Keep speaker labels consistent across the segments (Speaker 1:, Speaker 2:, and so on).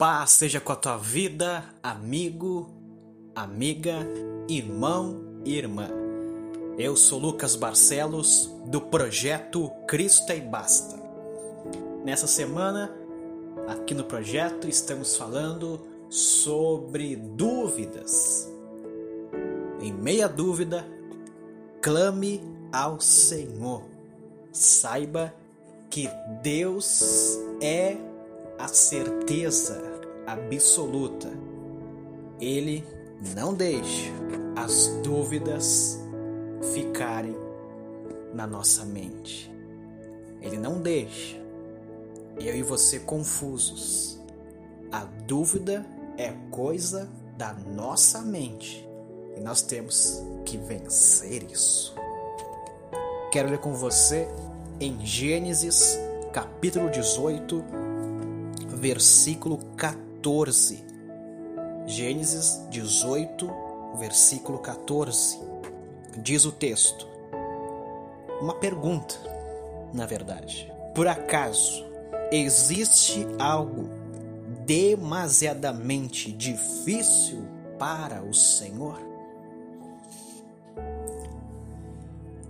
Speaker 1: Paz seja com a tua vida, amigo, amiga, irmão e irmã. Eu sou Lucas Barcelos, do projeto Cristo e Basta. Nessa semana, aqui no projeto, estamos falando sobre dúvidas. Em meia dúvida, clame ao Senhor. Saiba que Deus é a certeza absoluta. Ele não deixa as dúvidas ficarem na nossa mente. Ele não deixa eu e você confusos. A dúvida é coisa da nossa mente e nós temos que vencer isso. Quero ler com você em Gênesis capítulo 18, versículo 14. Gênesis 18, versículo 14. Diz o texto. Uma pergunta, na verdade. Por acaso existe algo demasiadamente difícil para o Senhor?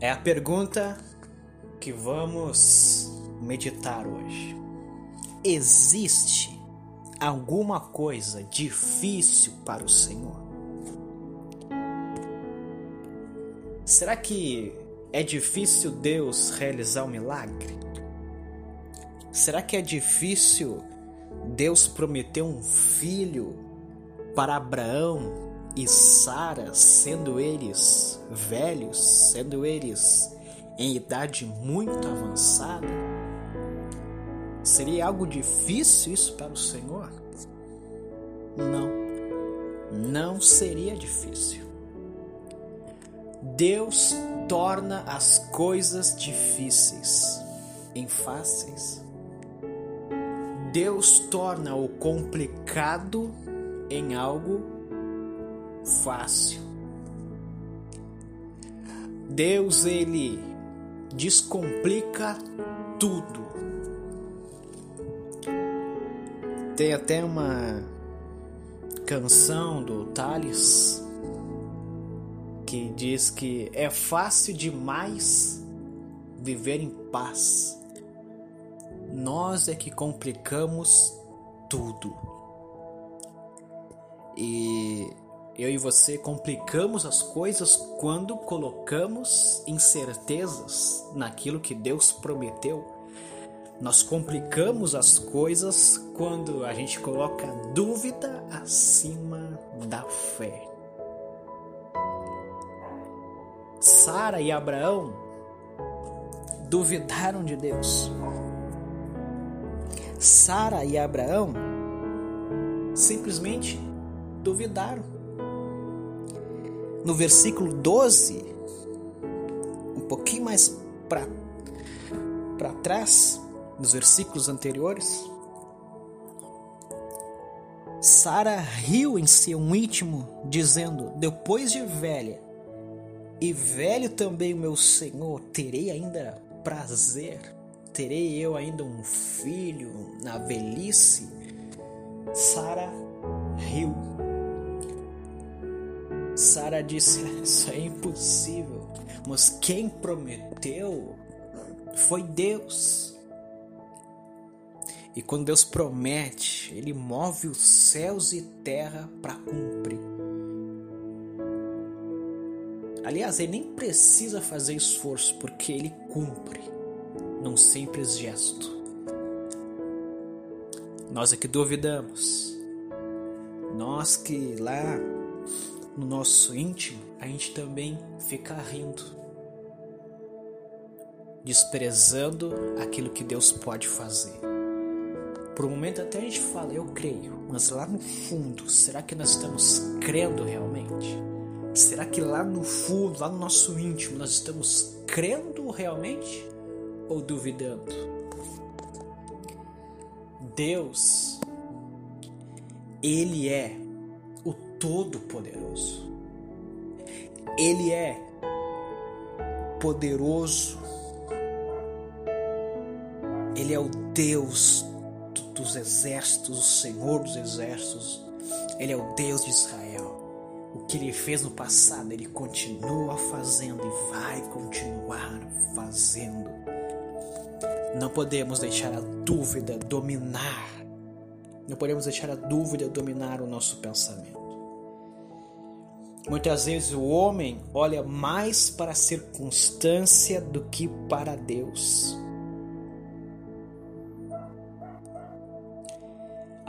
Speaker 1: É a pergunta que vamos meditar hoje. Existe alguma coisa difícil para o Senhor? Será que é difícil Deus realizar um milagre? Será que é difícil Deus prometer um filho para Abraão e Sara, sendo eles velhos, sendo eles em idade muito avançada? Seria algo difícil isso para o Senhor? Não, não seria difícil. Deus torna as coisas difíceis em fáceis. Deus torna o complicado em algo fácil. Deus ele descomplica tudo. Tem até uma canção do Thales que diz que é fácil demais viver em paz. Nós é que complicamos tudo. E eu e você complicamos as coisas quando colocamos incertezas naquilo que Deus prometeu nós complicamos as coisas quando a gente coloca dúvida acima da fé. Sara e Abraão duvidaram de Deus. Sara e Abraão simplesmente duvidaram. No versículo 12, um pouquinho mais para trás, nos versículos anteriores, Sara riu em seu íntimo, dizendo: Depois de velha, e velho também o meu senhor, terei ainda prazer, terei eu ainda um filho na velhice. Sara riu. Sara disse: Isso é impossível, mas quem prometeu foi Deus. E quando Deus promete, Ele move os céus e terra para cumprir. Aliás, Ele nem precisa fazer esforço, porque Ele cumpre num simples gesto. Nós é que duvidamos. Nós que lá no nosso íntimo, a gente também fica rindo, desprezando aquilo que Deus pode fazer. Por um momento até a gente fala, eu creio, mas lá no fundo, será que nós estamos crendo realmente? Será que lá no fundo, lá no nosso íntimo, nós estamos crendo realmente ou duvidando? Deus, Ele é o Todo-Poderoso. Ele é poderoso. Ele é o Deus dos exércitos, o Senhor dos exércitos. Ele é o Deus de Israel. O que ele fez no passado, ele continua fazendo e vai continuar fazendo. Não podemos deixar a dúvida dominar. Não podemos deixar a dúvida dominar o nosso pensamento. Muitas vezes o homem olha mais para a circunstância do que para Deus.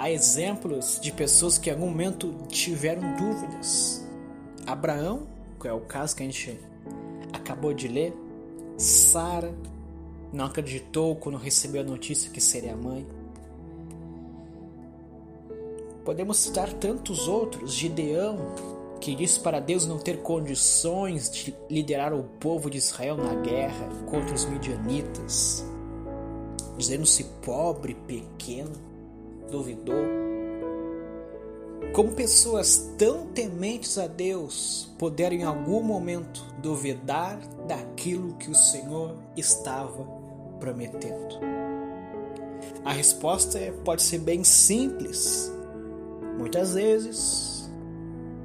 Speaker 1: Há exemplos de pessoas que em algum momento tiveram dúvidas. Abraão, que é o caso que a gente acabou de ler, Sara não acreditou quando recebeu a notícia que seria mãe. Podemos citar tantos outros, Gideão, que disse para Deus não ter condições de liderar o povo de Israel na guerra contra os midianitas, dizendo-se pobre, pequeno duvidou. Como pessoas tão tementes a Deus puderam em algum momento duvidar daquilo que o Senhor estava prometendo? A resposta é, pode ser bem simples. Muitas vezes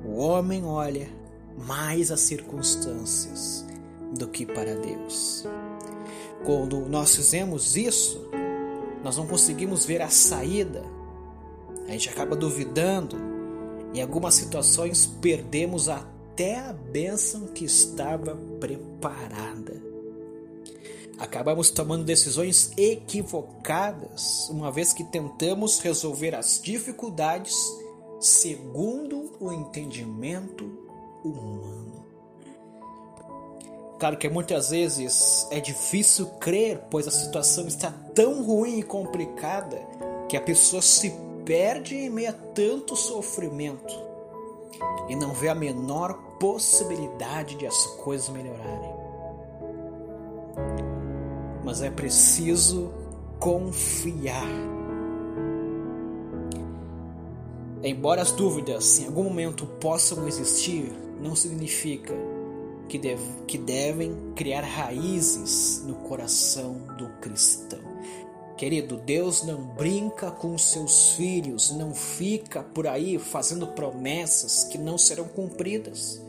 Speaker 1: o homem olha mais as circunstâncias do que para Deus. Quando nós fizemos isso, nós não conseguimos ver a saída a gente acaba duvidando. Em algumas situações perdemos até a bênção que estava preparada. Acabamos tomando decisões equivocadas, uma vez que tentamos resolver as dificuldades segundo o entendimento humano. Claro que muitas vezes é difícil crer, pois a situação está tão ruim e complicada que a pessoa se perde em meio a tanto sofrimento e não vê a menor possibilidade de as coisas melhorarem. Mas é preciso confiar. Embora as dúvidas em algum momento possam existir, não significa que, deve, que devem criar raízes no coração do cristão. Querido, Deus não brinca com seus filhos, não fica por aí fazendo promessas que não serão cumpridas.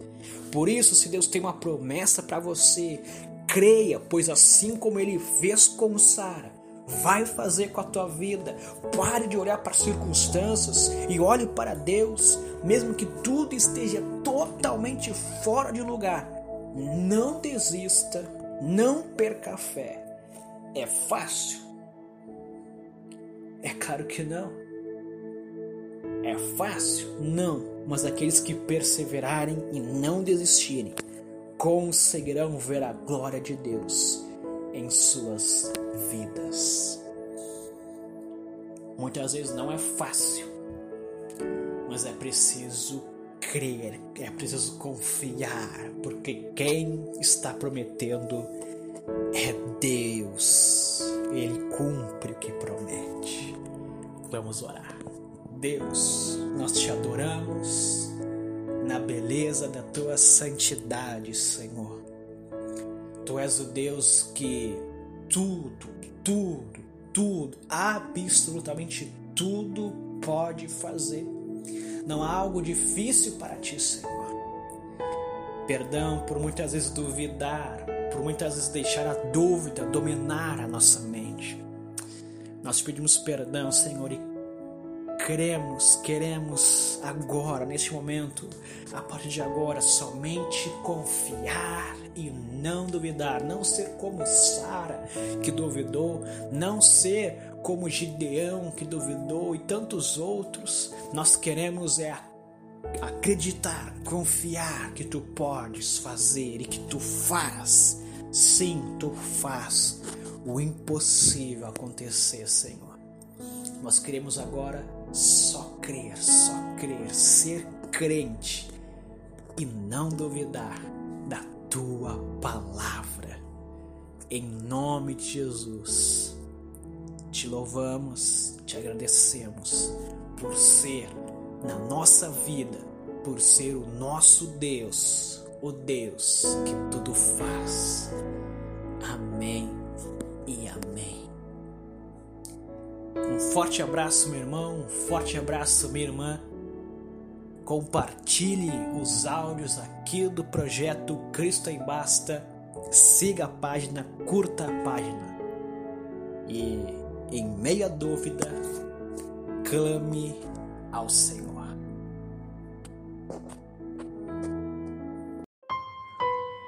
Speaker 1: Por isso, se Deus tem uma promessa para você, creia, pois assim como ele fez com Sara, vai fazer com a tua vida. Pare de olhar para as circunstâncias e olhe para Deus, mesmo que tudo esteja totalmente fora de lugar. Não desista, não perca a fé. É fácil é claro que não. É fácil? Não. Mas aqueles que perseverarem e não desistirem conseguirão ver a glória de Deus em suas vidas. Muitas vezes não é fácil, mas é preciso crer, é preciso confiar, porque quem está prometendo é Deus. Ele cumpre o que promete. Vamos orar. Deus, nós te adoramos na beleza da tua santidade, Senhor. Tu és o Deus que tudo, tudo, tudo, absolutamente tudo pode fazer. Não há algo difícil para ti, Senhor. Perdão por muitas vezes duvidar, por muitas vezes deixar a dúvida dominar a nossa mente. Nós pedimos perdão, Senhor, e queremos, queremos agora, neste momento, a partir de agora, somente confiar e não duvidar, não ser como Sara que duvidou, não ser como Gideão que duvidou e tantos outros. Nós queremos é acreditar, confiar que tu podes fazer e que tu faz. Sim, tu faz o impossível acontecer, Senhor. Nós queremos agora só crer, só crer, ser crente e não duvidar da tua palavra. Em nome de Jesus, te louvamos, te agradecemos por ser na nossa vida, por ser o nosso Deus, o Deus que tudo faz. Forte abraço, meu irmão. Forte abraço, minha irmã. Compartilhe os áudios aqui do projeto Cristo em Basta. Siga a página, curta a página. E, em meia dúvida, clame ao Senhor.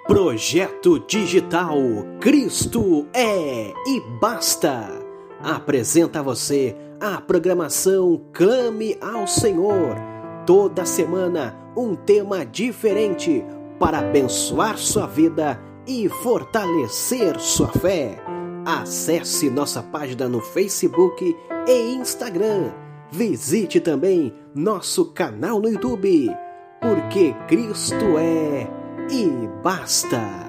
Speaker 2: Projeto Digital Cristo é e basta. Apresenta a você a programação Clame ao Senhor. Toda semana um tema diferente para abençoar sua vida e fortalecer sua fé. Acesse nossa página no Facebook e Instagram. Visite também nosso canal no YouTube, porque Cristo é e basta.